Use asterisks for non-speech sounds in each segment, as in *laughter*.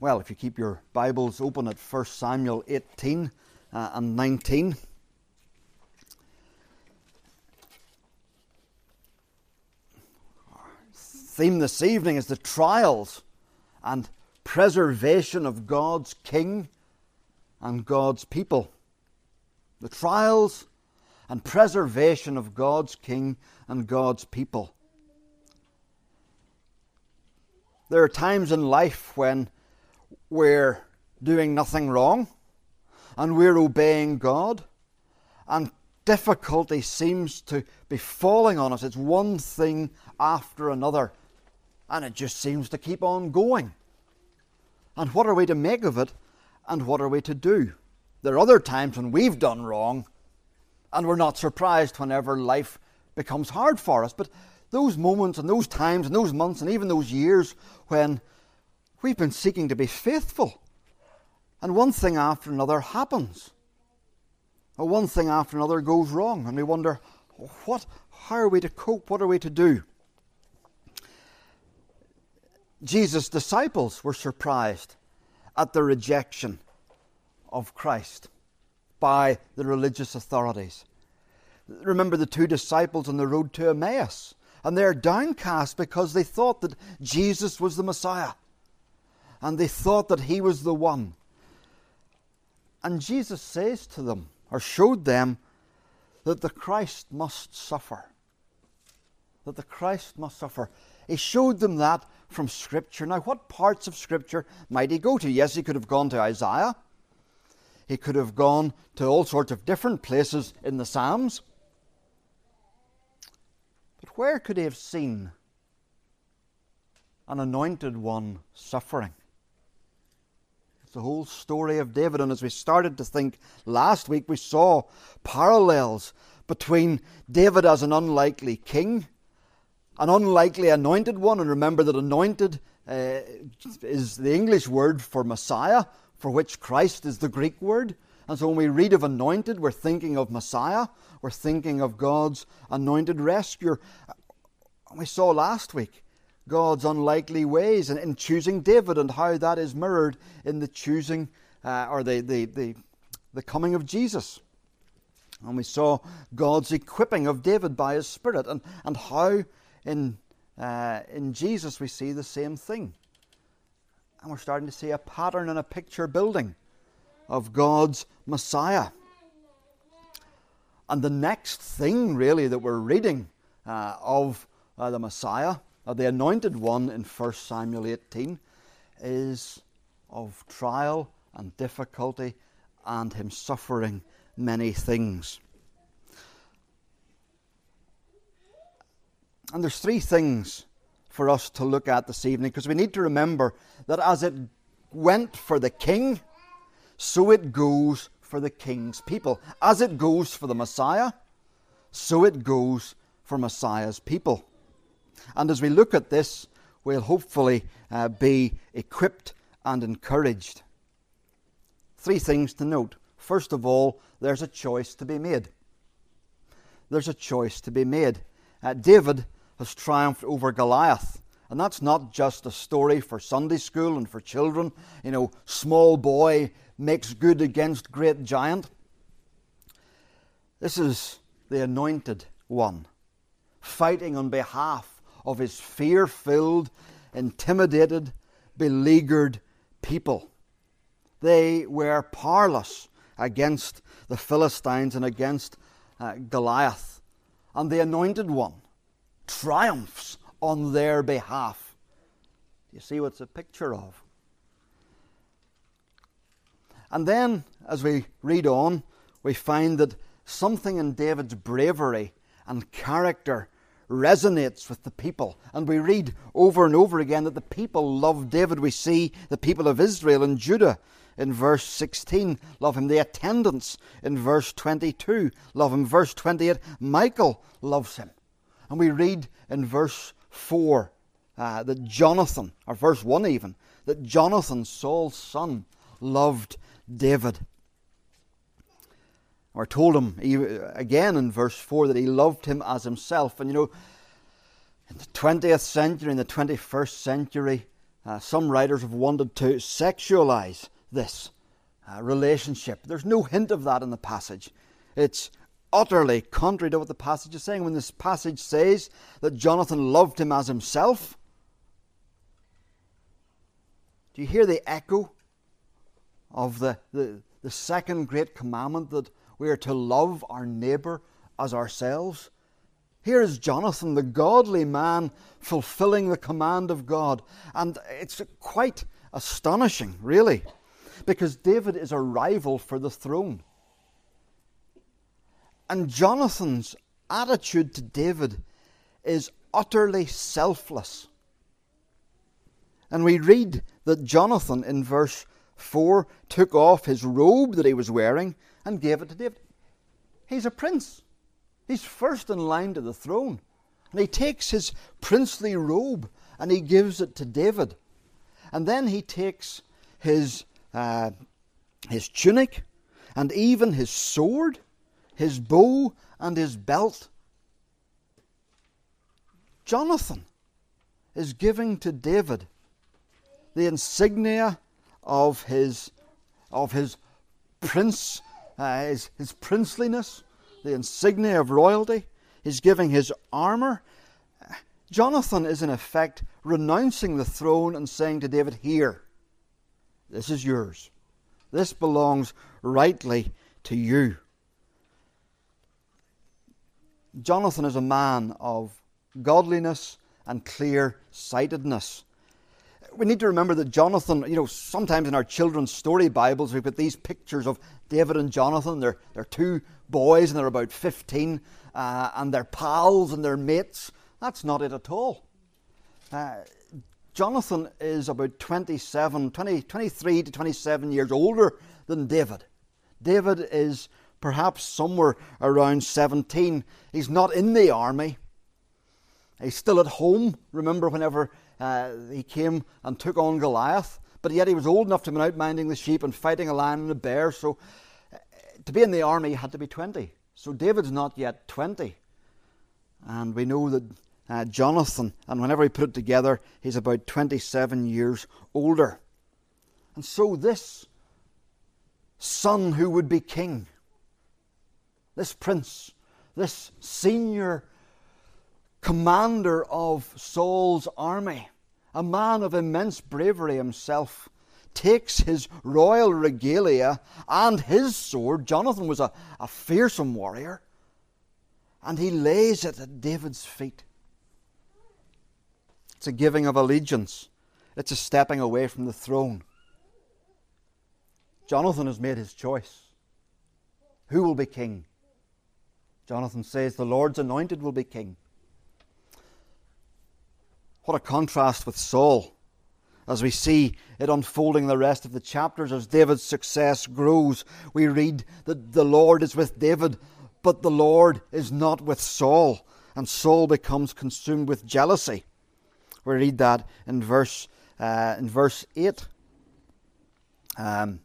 well, if you keep your Bibles open at 1 Samuel 18 uh, and 19. Theme this evening is the trials and preservation of God's King and God's people. The trials and preservation of God's King and God's people. There are times in life when we're doing nothing wrong and we're obeying God, and difficulty seems to be falling on us. It's one thing after another, and it just seems to keep on going. And what are we to make of it, and what are we to do? There are other times when we've done wrong, and we're not surprised whenever life becomes hard for us. But those moments and those times and those months and even those years when We've been seeking to be faithful. And one thing after another happens. Or one thing after another goes wrong. And we wonder, what, how are we to cope? What are we to do? Jesus' disciples were surprised at the rejection of Christ by the religious authorities. Remember the two disciples on the road to Emmaus, and they're downcast because they thought that Jesus was the Messiah and they thought that he was the one. And Jesus says to them, or showed them, that the Christ must suffer. That the Christ must suffer. He showed them that from Scripture. Now, what parts of Scripture might he go to? Yes, he could have gone to Isaiah. He could have gone to all sorts of different places in the Psalms. But where could he have seen an anointed one suffering? The whole story of David. And as we started to think last week, we saw parallels between David as an unlikely king, an unlikely anointed one. And remember that anointed uh, is the English word for Messiah, for which Christ is the Greek word. And so when we read of anointed, we're thinking of Messiah, we're thinking of God's anointed rescuer. We saw last week God's unlikely ways in, in choosing David and how that is mirrored in the choosing uh, or the, the, the, the coming of Jesus. And we saw God's equipping of David by his Spirit and, and how in, uh, in Jesus we see the same thing. And we're starting to see a pattern and a picture building of God's Messiah. And the next thing, really, that we're reading uh, of uh, the Messiah uh, the anointed one in 1 Samuel 18 is of trial and difficulty and him suffering many things. And there's three things for us to look at this evening because we need to remember that as it went for the king, so it goes for the king's people. As it goes for the Messiah, so it goes for Messiah's people. And as we look at this, we'll hopefully uh, be equipped and encouraged. Three things to note. First of all, there's a choice to be made. There's a choice to be made. Uh, David has triumphed over Goliath. And that's not just a story for Sunday school and for children. You know, small boy makes good against great giant. This is the anointed one fighting on behalf of his fear filled, intimidated, beleaguered people. They were powerless against the Philistines and against uh, Goliath. And the anointed one triumphs on their behalf. You see what's a picture of? And then, as we read on, we find that something in David's bravery and character resonates with the people. And we read over and over again that the people love David. We see the people of Israel and Judah in verse 16 love him. The attendants in verse 22 love him. Verse 28, Michal loves him. And we read in verse 4 uh, that Jonathan, or verse 1 even, that Jonathan, Saul's son, loved David. Or told him again in verse 4 that he loved him as himself. And you know, in the 20th century, in the 21st century, uh, some writers have wanted to sexualize this uh, relationship. There's no hint of that in the passage. It's utterly contrary to what the passage is saying. When this passage says that Jonathan loved him as himself, do you hear the echo of the, the, the second great commandment that we are to love our neighbour as ourselves? Here is Jonathan, the godly man, fulfilling the command of God. And it's quite astonishing, really, because David is a rival for the throne. And Jonathan's attitude to David is utterly selfless. And we read that Jonathan in verse 4 took off his robe that he was wearing and gave it to David. He's a prince, he's first in line to the throne. And he takes his princely robe and he gives it to David. And then he takes his, uh, his tunic and even his sword his bow and his belt. Jonathan is giving to David the insignia of his, of his prince, uh, his, his princeliness, the insignia of royalty. He's giving his armour. Jonathan is in effect renouncing the throne and saying to David, Here, this is yours. This belongs rightly to you. Jonathan is a man of godliness and clear sightedness. We need to remember that Jonathan, you know, sometimes in our children's story Bibles, we've got these pictures of David and Jonathan. They're, they're two boys and they're about 15, uh, and they're pals and they're mates. That's not it at all. Uh, Jonathan is about 27, 20, 23 to 27 years older than David. David is perhaps somewhere around 17. He's not in the army. He's still at home. Remember whenever uh, he came and took on Goliath? But yet he was old enough to be out minding the sheep and fighting a lion and a bear. So uh, to be in the army, he had to be 20. So David's not yet 20. And we know that uh, Jonathan, and whenever he put it together, he's about 27 years older. And so this son who would be king, this prince, this senior commander of Saul's army, a man of immense bravery himself, takes his royal regalia and his sword. Jonathan was a, a fearsome warrior, and he lays it at David's feet. It's a giving of allegiance, it's a stepping away from the throne. Jonathan has made his choice. Who will be king? Jonathan says, The Lord's anointed will be king. What a contrast with Saul as we see it unfolding the rest of the chapters. As David's success grows, we read that the Lord is with David, but the Lord is not with Saul. And Saul becomes consumed with jealousy. We read that in verse, uh, in verse 8. Um,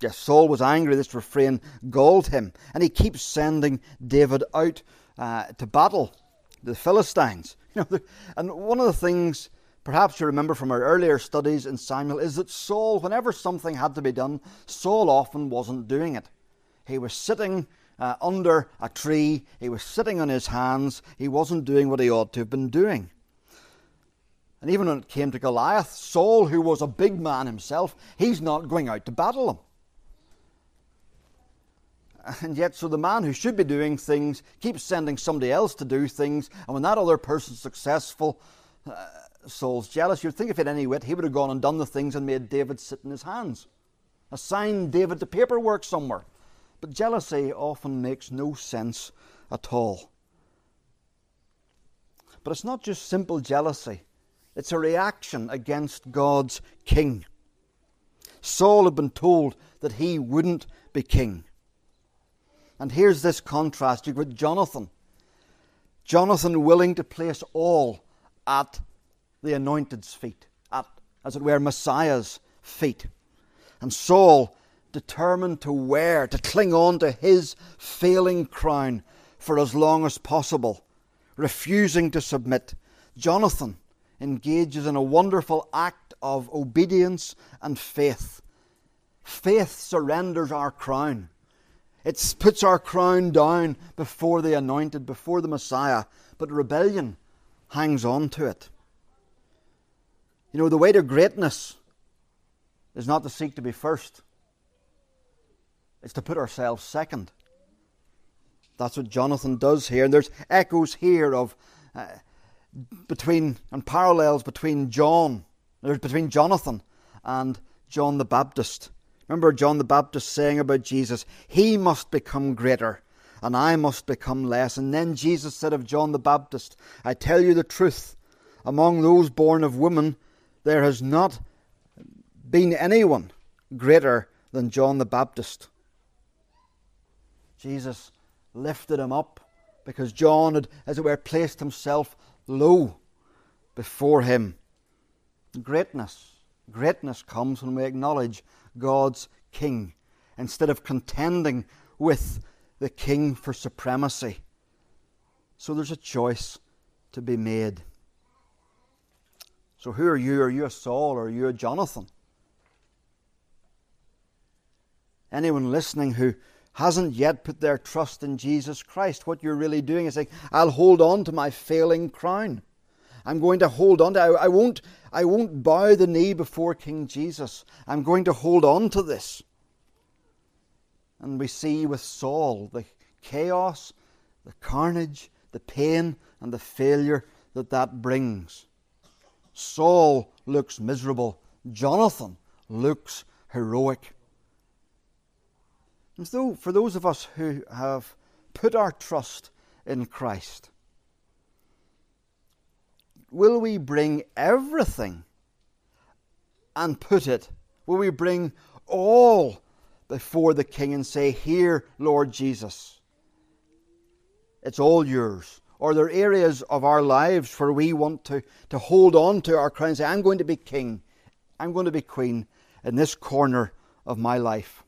Yes, Saul was angry. This refrain galled him. And he keeps sending David out uh, to battle the Philistines. *laughs* You know, and one of the things perhaps you remember from our earlier studies in Samuel is that Saul, whenever something had to be done, Saul often wasn't doing it. He was sitting uh, under a tree, he was sitting on his hands, he wasn't doing what he ought to have been doing. And even when it came to Goliath, Saul, who was a big man himself, he's not going out to battle him. And yet, so the man who should be doing things keeps sending somebody else to do things, and when that other person's successful, uh, Saul's jealous. You'd think if he had any wit, he would have gone and done the things and made David sit in his hands, assigned David to paperwork somewhere. But jealousy often makes no sense at all. But it's not just simple jealousy, it's a reaction against God's king. Saul had been told that he wouldn't be king. And here's this contrast you've got Jonathan. Jonathan willing to place all at the anointed's feet, at, as it were, Messiah's feet. And Saul determined to wear, to cling on to his failing crown for as long as possible, refusing to submit. Jonathan engages in a wonderful act of obedience and faith. Faith surrenders our crown. It puts our crown down before the anointed, before the Messiah, but rebellion hangs on to it. You know, the way to greatness is not to seek to be first, it's to put ourselves second. That's what Jonathan does here. And there's echoes here of uh, between and parallels between John, there's between Jonathan and John the Baptist. Remember John the Baptist saying about Jesus, He must become greater and I must become less. And then Jesus said of John the Baptist, I tell you the truth, among those born of woman, there has not been anyone greater than John the Baptist. Jesus lifted him up because John had, as it were, placed himself low before him. Greatness, greatness comes when we acknowledge God's King instead of contending with the King for supremacy. So there's a choice to be made. So, who are you? Are you a Saul or are you a Jonathan? Anyone listening who hasn't yet put their trust in Jesus Christ, what you're really doing is saying, I'll hold on to my failing crown. I'm going to hold on to I, I won't I won't bow the knee before King Jesus. I'm going to hold on to this. And we see with Saul the chaos, the carnage, the pain, and the failure that that brings. Saul looks miserable. Jonathan looks heroic. And so, for those of us who have put our trust in Christ, will we bring everything and put it? Will we bring all before the King and say, Here, Lord Jesus, it's all yours? Or there areas of our lives where we want to, to hold on to our crown and say, I'm going to be king, I'm going to be queen in this corner of my life.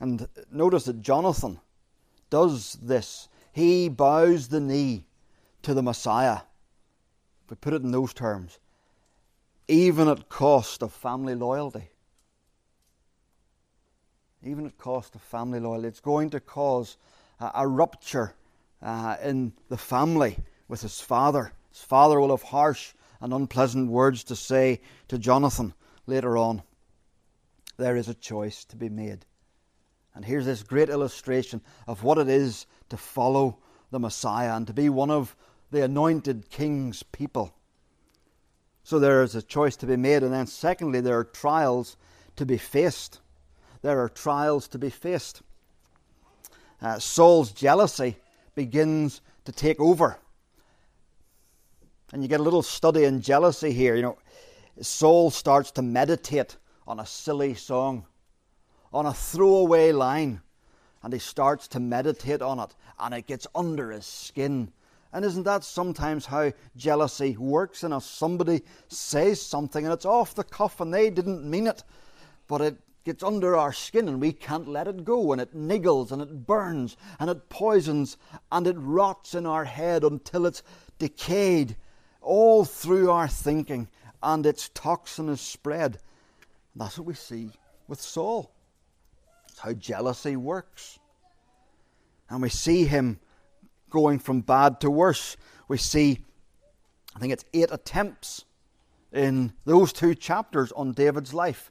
And notice that Jonathan does this. He bows the knee to the Messiah. If we put it in those terms, even at cost of family loyalty even at cost of family loyalty. It's going to cause a, a rupture uh, in the family with his father. His father will have harsh and unpleasant words to say to Jonathan later on. There is a choice to be made. And here's this great illustration of what it is to follow the Messiah and to be one of the anointed king's people. So there is a choice to be made, and then secondly, there are trials to be faced there are trials to be faced. Uh, Saul's jealousy begins to take over. And you get a little study in jealousy here. You know, Saul starts to meditate on a silly song, on a throwaway line, and he starts to meditate on it, and it gets under his skin. And isn't that sometimes how jealousy works in us? Somebody says something and it's off the cuff and they didn't mean it, but it gets under our skin and we can't let it go and it niggles and it burns and it poisons and it rots in our head until it's decayed all through our thinking and its toxin is spread. That's what we see with Saul. It's how jealousy works. And we see him going from bad to worse. We see, I think it's eight attempts in those two chapters on David's life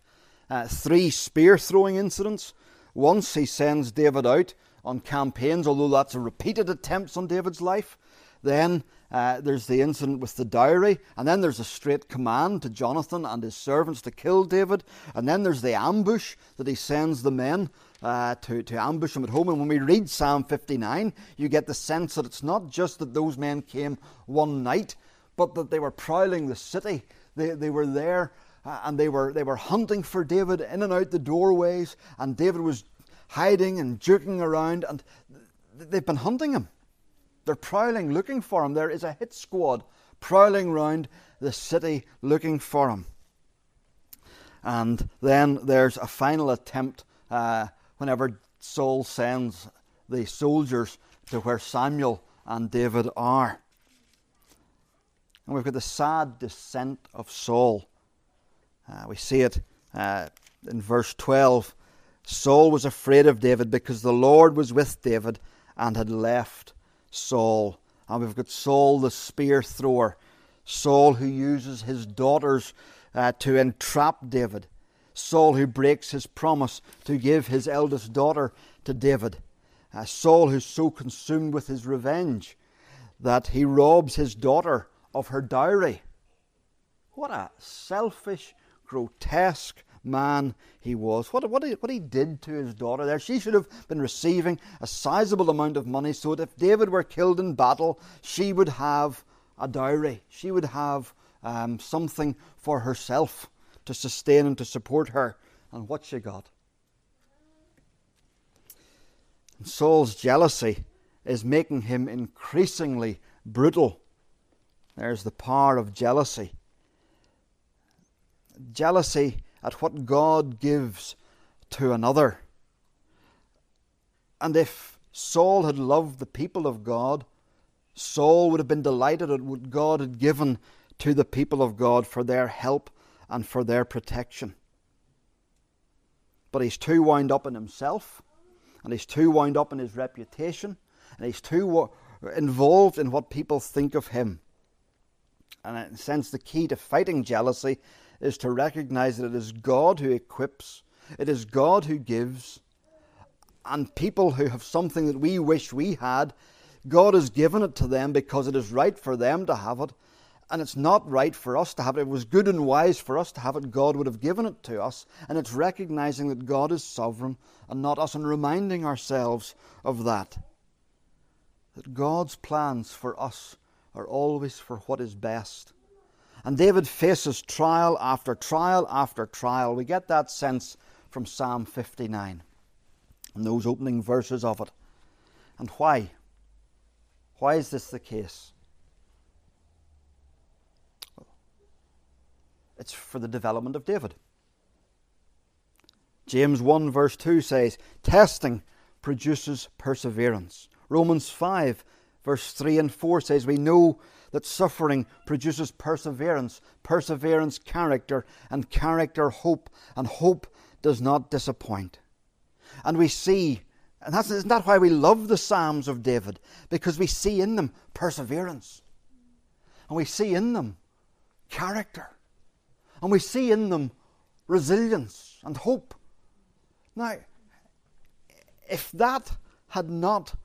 uh, three spear throwing incidents. Once he sends David out on campaigns, although that's a repeated attempts on David's life. Then uh, there's the incident with the dowry, and then there's a straight command to Jonathan and his servants to kill David, and then there's the ambush that he sends the men uh, to, to ambush him at home. And when we read Psalm 59, you get the sense that it's not just that those men came one night, but that they were prowling the city. They, they were there uh, and they were, they were hunting for David in and out the doorways, and David was hiding and jerking around, and they've been hunting him. They're prowling, looking for him. There is a hit squad prowling round the city looking for him. And then there's a final attempt uh, whenever Saul sends the soldiers to where Samuel and David are. And we've got the sad descent of Saul. Uh, we see it uh, in verse 12. Saul was afraid of David because the Lord was with David and had left Saul. And we've got Saul the spear thrower, Saul who uses his daughters uh, to entrap David, Saul who breaks his promise to give his eldest daughter to David, uh, Saul who's so consumed with his revenge that he robs his daughter of her dowry. What a selfish, grotesque man he was. What, what, he, what he did to his daughter there. She should have been receiving a sizable amount of money so that if David were killed in battle, she would have a dowry. She would have um, something for herself to sustain and to support her. And what she got? And Saul's jealousy is making him increasingly brutal. There's the power of jealousy. Jealousy at what God gives to another. And if Saul had loved the people of God, Saul would have been delighted at what God had given to the people of God for their help and for their protection. But he's too wound up in himself, and he's too wound up in his reputation, and he's too involved in what people think of him. And in a sense, the key to fighting jealousy is to recognize that it is God who equips, it is God who gives, and people who have something that we wish we had, God has given it to them because it is right for them to have it, and it's not right for us to have it. It was good and wise for us to have it, God would have given it to us, and it's recognizing that God is sovereign and not us, and reminding ourselves of that. That God's plans for us are always for what is best. And David faces trial after trial after trial. We get that sense from Psalm 59 and those opening verses of it. And why? Why is this the case? It's for the development of David. James 1 verse 2 says, Testing produces perseverance. Romans 5 verse 3 and 4 says, We know that suffering produces perseverance, perseverance, character, and character, hope, and hope does not disappoint. And we see, and that's, isn't that why we love the Psalms of David? Because we see in them perseverance, and we see in them character, and we see in them resilience and hope. Now, if that had not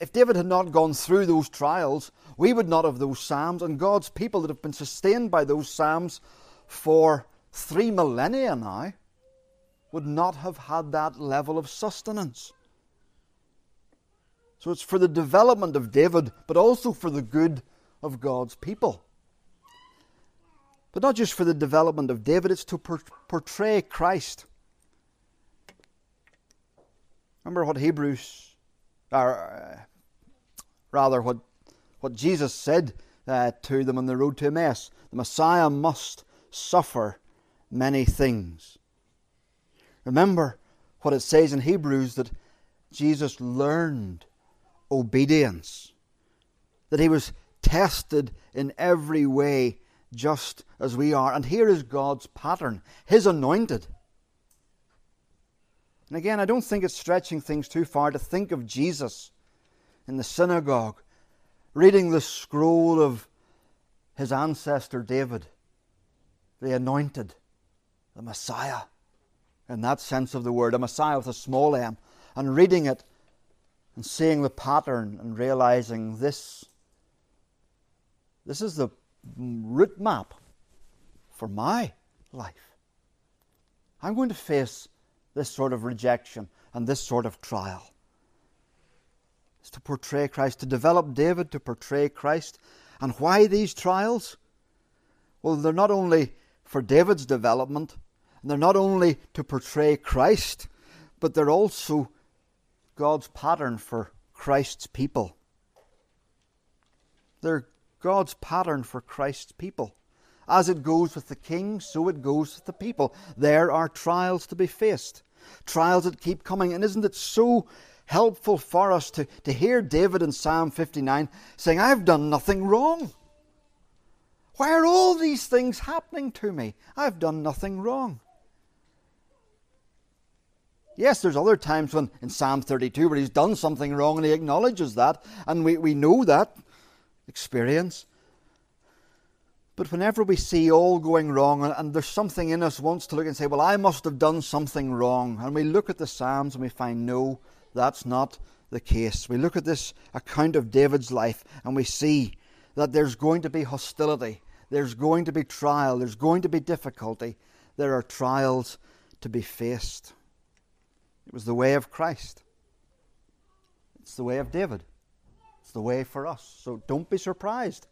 if David had not gone through those trials, we would not have those Psalms, and God's people that have been sustained by those Psalms for three millennia now would not have had that level of sustenance. So it's for the development of David, but also for the good of God's people. But not just for the development of David, it's to portray Christ. Remember what Hebrews, uh, rather what, what Jesus said uh, to them on the road to Emmaus. The Messiah must suffer many things. Remember what it says in Hebrews that Jesus learned obedience, that he was tested in every way just as we are. And here is God's pattern, his anointed. And again, I don't think it's stretching things too far to think of Jesus in the synagogue, reading the scroll of his ancestor David, the anointed, the Messiah, in that sense of the word, a Messiah with a small m, and reading it and seeing the pattern and realizing this, this is the route map for my life. I'm going to face this sort of rejection and this sort of trial to portray Christ, to develop David to portray Christ. And why these trials? Well, they're not only for David's development, and they're not only to portray Christ, but they're also God's pattern for Christ's people. They're God's pattern for Christ's people. As it goes with the king, so it goes with the people. There are trials to be faced, trials that keep coming. And isn't it so helpful for us to, to hear David in Psalm 59 saying, I've done nothing wrong. Why are all these things happening to me? I've done nothing wrong. Yes, there's other times when in Psalm 32 where he's done something wrong and he acknowledges that, and we, we know that experience. But whenever we see all going wrong, and, and there's something in us wants to look and say, Well, I must have done something wrong, and we look at the Psalms and we find, No, that's not the case. We look at this account of David's life and we see that there's going to be hostility, there's going to be trial, there's going to be difficulty, there are trials to be faced. It was the way of Christ. It's the way of David. It's the way for us. So don't be surprised.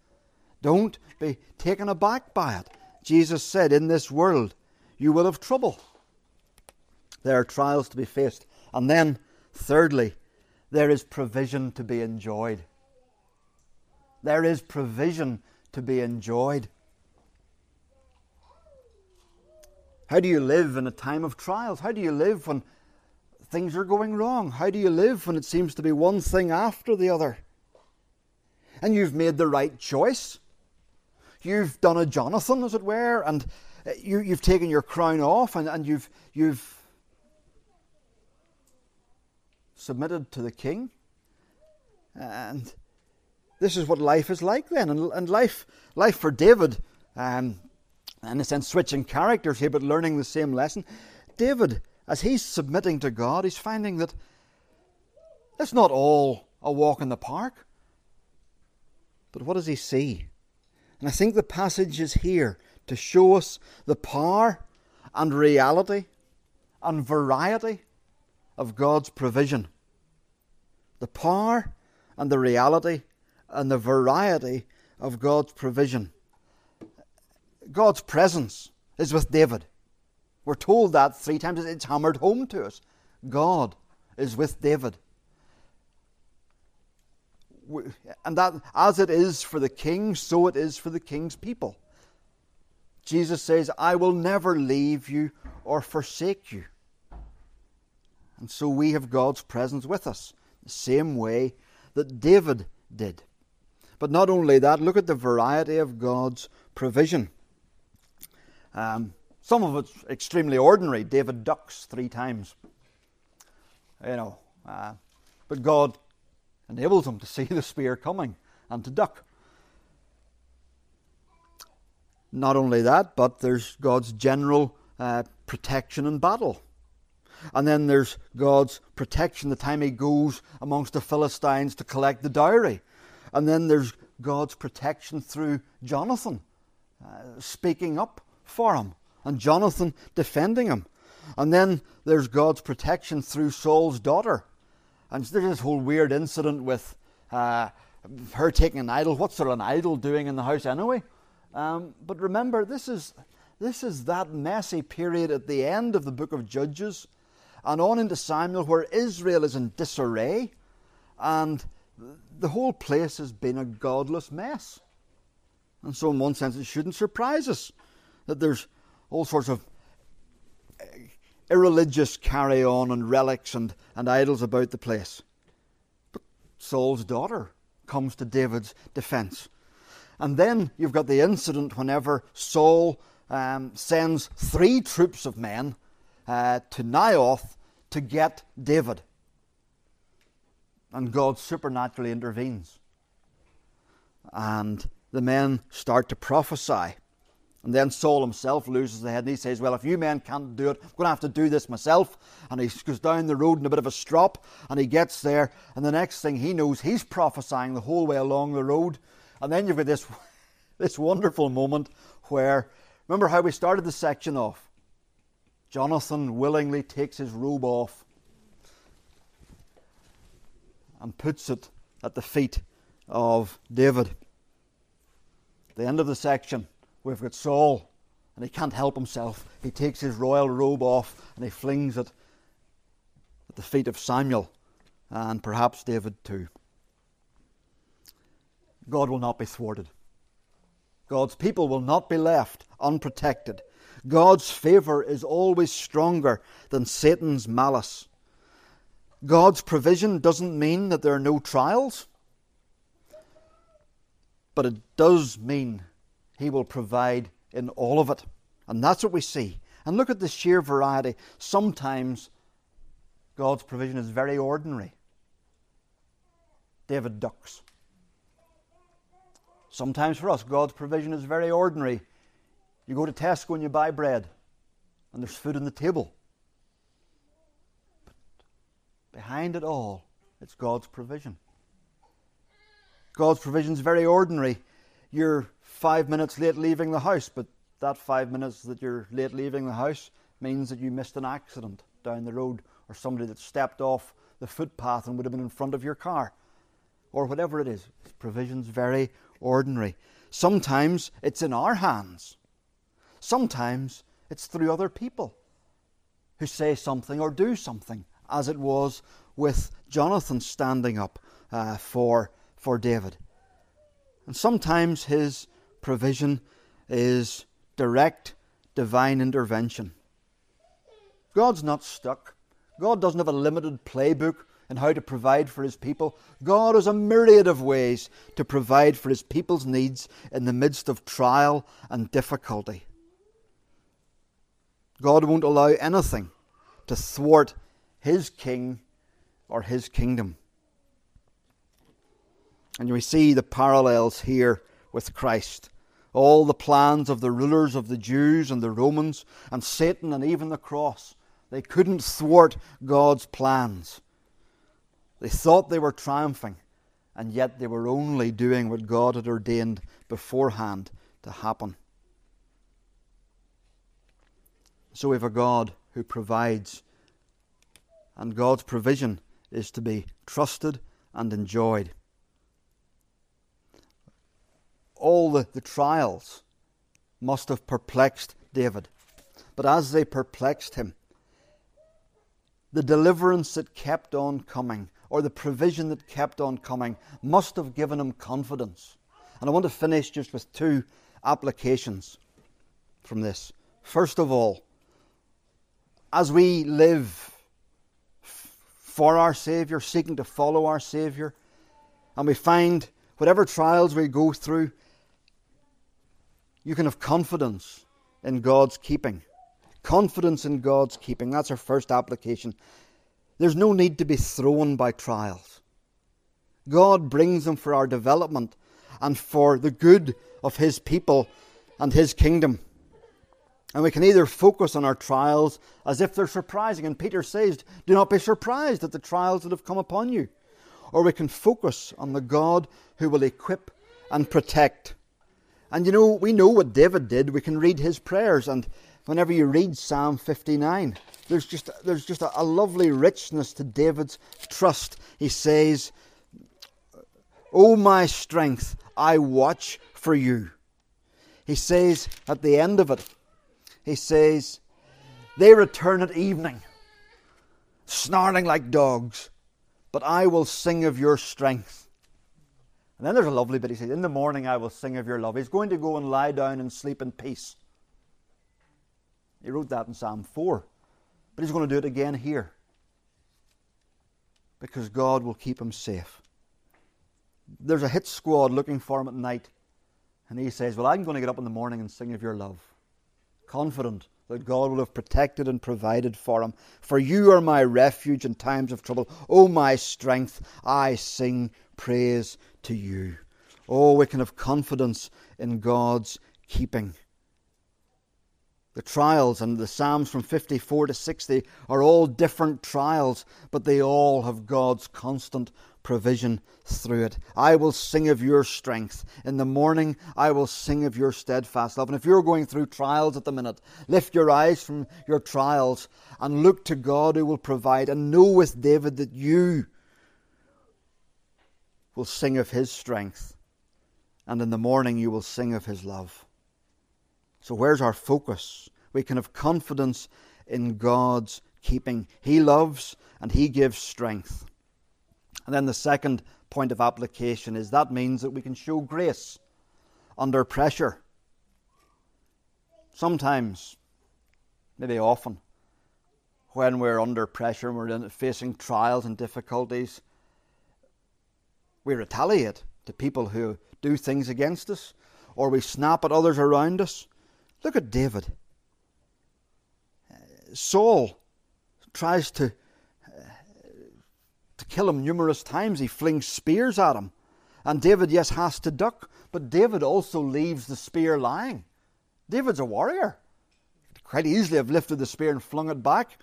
Don't be taken aback by it. Jesus said, In this world you will have trouble. There are trials to be faced. And then, thirdly, there is provision to be enjoyed. There is provision to be enjoyed. How do you live in a time of trials? How do you live when things are going wrong? How do you live when it seems to be one thing after the other? And you've made the right choice. You've done a Jonathan, as it were, and uh, you, have taken your crown off and, and you've, you've submitted to the king. And this is what life is like then. And, and life, life for David, um, in a sense, switching characters here, but learning the same lesson. David as he's submitting to God, he's finding that it's not all a walk in the park. But what does he see? And I think the passage is here to show us the power and reality and variety of God's provision. The power and the reality and the variety of God's provision. God's presence is with David. We're told that three times. It's hammered home to us. God is with David. And that, as it is for the king, so it is for the king's people. Jesus says, I will never leave you or forsake you. And so we have God's presence with us, the same way that David did. But not only that, look at the variety of God's provision. Um, some of it's extremely ordinary. David ducks three times. You know, uh, but God enables him to *laughs* see the spear coming and to duck. Not only that, but there's God's general uh, protection in battle. And then there's God's protection the time he goes amongst the Philistines to collect the dowry. And then there's God's protection through Jonathan, uh, speaking up for him and Jonathan defending him. And then there's God's protection through Saul's daughter. And there's this whole weird incident with uh, her taking an idol. What's there an idol doing in the house anyway? Um, but remember, this is, this is that messy period at the end of the book of Judges and on into Samuel where Israel is in disarray and the whole place has been a godless mess. And so, in one sense, it shouldn't surprise us that there's all sorts of irreligious carry on and relics and, and idols about the place. But Saul's daughter comes to David's defense. And then you've got the incident whenever Saul um, sends three troops of men uh, to Naioth to get David. And God supernaturally intervenes. And the men start to prophesy. And then Saul himself loses the head and he says, Well, if you men can't do it, I'm going to have to do this myself. And he goes down the road in a bit of a strop and he gets there. And the next thing he knows, he's prophesying the whole way along the road. And then you've got this, *laughs* this wonderful moment where, remember how we started the section off? Jonathan willingly takes his robe off and puts it at the feet of David. The end of the section We've got Saul, and he can't help himself. He takes his royal robe off and he flings it at the feet of Samuel and perhaps David too. God will not be thwarted. God's people will not be left unprotected. God's favour is always stronger than Satan's malice. God's provision doesn't mean that there are no trials, but it does mean He will provide in all of it. And that's what we see. And look at the sheer variety. Sometimes God's provision is very ordinary. David ducks. Sometimes for us, God's provision is very ordinary. You go to Tesco and you buy bread, and there's food on the table. But behind it all, it's God's provision. God's provision is very ordinary. You're five minutes late leaving the house, but that five minutes that you're late leaving the house means that you missed an accident down the road or somebody that stepped off the footpath and would have been in front of your car or whatever it is. Provision's very ordinary. Sometimes it's in our hands. Sometimes it's through other people who say something or do something, as it was with Jonathan standing up uh, for, for David. And sometimes his provision is direct divine intervention. God's not stuck. God doesn't have a limited playbook in how to provide for his people. God has a myriad of ways to provide for his people's needs in the midst of trial and difficulty. God won't allow anything to thwart his king or his kingdom. And we see the parallels here with Christ. All the plans of the rulers of the Jews and the Romans, and Satan and even the cross, they couldn't thwart God's plans. They thought they were triumphing, and yet they were only doing what God had ordained beforehand to happen. So we have a God who provides, and God's provision is to be trusted and enjoyed. All the, the trials must have perplexed David, but as they perplexed him, the deliverance that kept on coming or the provision that kept on coming must have given him confidence. And I want to finish just with two applications from this. First of all, as we live for our Saviour, seeking to follow our Saviour, and we find whatever trials we go through, you can have confidence in God's keeping. Confidence in God's keeping. That's our first application. There's no need to be thrown by trials. God brings them for our development and for the good of His people and His kingdom. And we can either focus on our trials as if they're surprising, and Peter says, Do not be surprised at the trials that have come upon you. Or we can focus on the God who will equip and protect. And you know, we know what David did. We can read his prayers, and whenever you read Psalm 59, there's just, there's just a, a lovely richness to David's trust. He says, O my strength, I watch for you. He says at the end of it, he says, They return at evening, snarling like dogs, but I will sing of your strength. And then there's a lovely bit. He says, In the morning I will sing of your love. He's going to go and lie down and sleep in peace. He wrote that in Psalm 4. But he's going to do it again here. Because God will keep him safe. There's a hit squad looking for him at night. And he says, Well, I'm going to get up in the morning and sing of your love. Confident that God will have protected and provided for him. For you are my refuge in times of trouble. O oh, my strength, I sing praise to you. Oh, we can have confidence in God's keeping. The trials and the Psalms from 54 to 60 are all different trials, but they all have God's constant provision through it. I will sing of your strength. In the morning, I will sing of your steadfast love. And if you're going through trials at the minute, lift your eyes from your trials and look to God who will provide. And know with David that you will sing of his strength. And in the morning, you will sing of his love. So, where's our focus? We can have confidence in God's keeping. He loves and He gives strength. And then the second point of application is that means that we can show grace under pressure. Sometimes, maybe often, when we're under pressure and we're facing trials and difficulties, we retaliate to people who do things against us or we snap at others around us. Look at David. Uh, Saul tries to kill him numerous times. He flings spears at him. And David, yes, has to duck, but David also leaves the spear lying. David's a warrior. He could quite easily have lifted the spear and flung it back.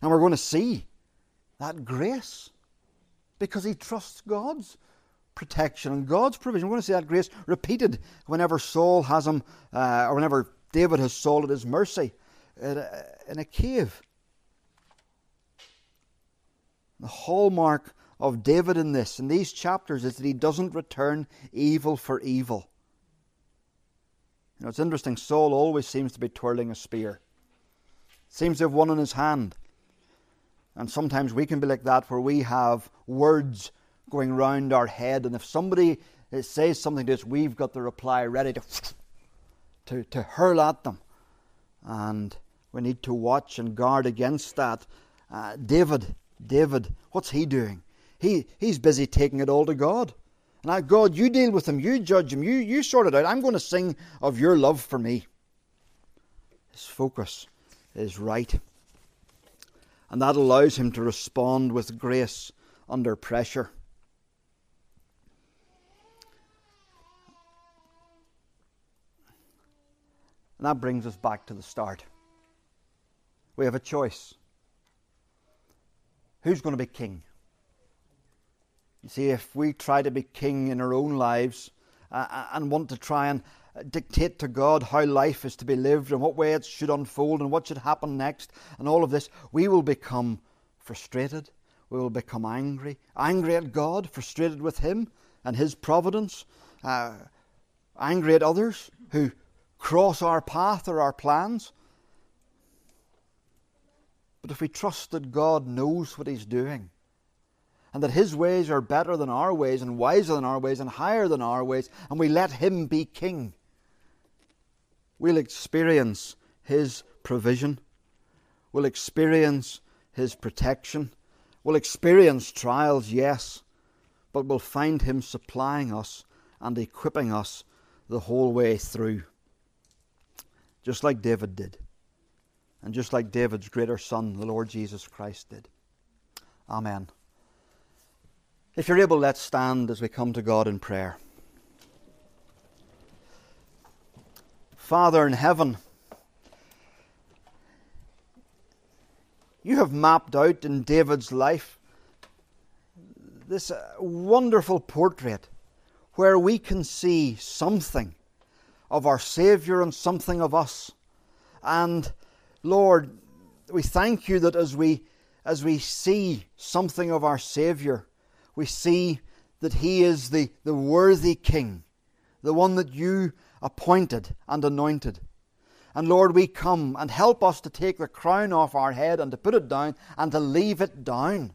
And we're going to see that grace because he trusts God's protection and God's provision. We're going to see that grace repeated whenever Saul has him, uh, or whenever David has Saul at his mercy in a, in a cave. The hallmark of David in this, in these chapters, is that he doesn't return evil for evil. You know, it's interesting, Saul always seems to be twirling a spear, seems to have one in his hand. And sometimes we can be like that, where we have words going round our head, and if somebody says something to us, we've got the reply ready to, *sniffs* to, to hurl at them. And we need to watch and guard against that. Uh, David David, what's he doing? He, he's busy taking it all to God. Now, God, you deal with him, you judge him, you, you sort it out. I'm going to sing of your love for me. His focus is right. And that allows him to respond with grace under pressure. And that brings us back to the start. We have a choice who's going to be king? You see, if we try to be king in our own lives uh, and want to try and dictate to God how life is to be lived and what way it should unfold and what should happen next and all of this, we will become frustrated. We will become angry. Angry at God, frustrated with Him and His providence. Uh, angry at others who cross our path or our plans. But if we trust that God knows what He's doing, and that His ways are better than our ways, and wiser than our ways, and higher than our ways, and we let Him be King, we'll experience His provision, we'll experience His protection, we'll experience trials, yes, but we'll find Him supplying us and equipping us the whole way through, just like David did and just like David's greater son, the Lord Jesus Christ, did. Amen. If you're able, let's stand as we come to God in prayer. Father in heaven, you have mapped out in David's life this uh, wonderful portrait where we can see something of our Saviour and something of us. And Lord, we thank you that as we as we see something of our Saviour, we see that He is the, the worthy King, the one that you appointed and anointed. And Lord, we come and help us to take the crown off our head and to put it down and to leave it down.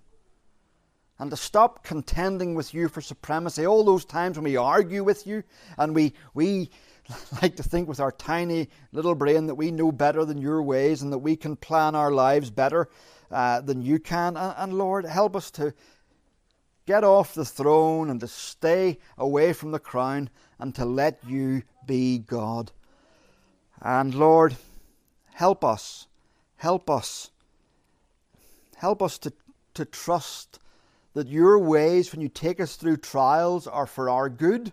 And to stop contending with you for supremacy. All those times when we argue with you and we, we *laughs* like to think with our tiny little brain that we know better than your ways and that we can plan our lives better uh, than you can. And, and Lord, help us to get off the throne and to stay away from the crown and to let you be God. And Lord, help us, help us, help us to, to trust that your ways, when you take us through trials, are for our good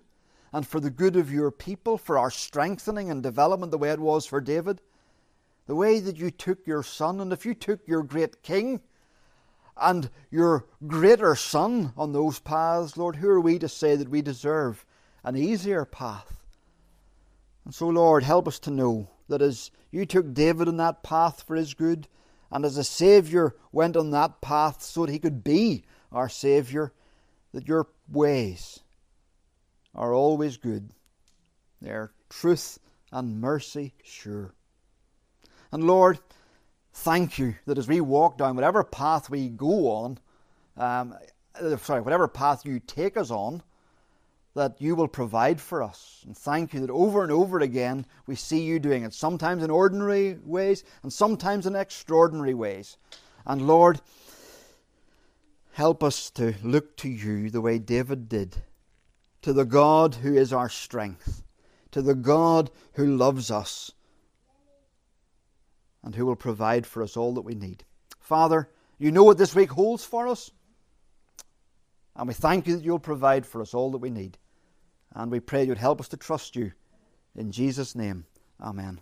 and for the good of your people, for our strengthening and development, the way it was for David. The way that you took your son, and if you took your great king and your greater son on those paths, Lord, who are we to say that we deserve an easier path? And so, Lord, help us to know that as you took David on that path for his good, and as a Saviour went on that path so that he could be our Saviour, that your ways are always good. They are truth and mercy sure. And Lord, thank you that as we walk down whatever path we go on, um, uh, sorry, whatever path you take us on, that you will provide for us. And thank you that over and over again we see you doing it, sometimes in ordinary ways and sometimes in extraordinary ways. And Lord, help us to look to you the way David did to the God who is our strength, to the God who loves us and who will provide for us all that we need. Father, you know what this week holds for us. And we thank you that you'll provide for us all that we need. And we pray you'd help us to trust you. In Jesus' name, amen.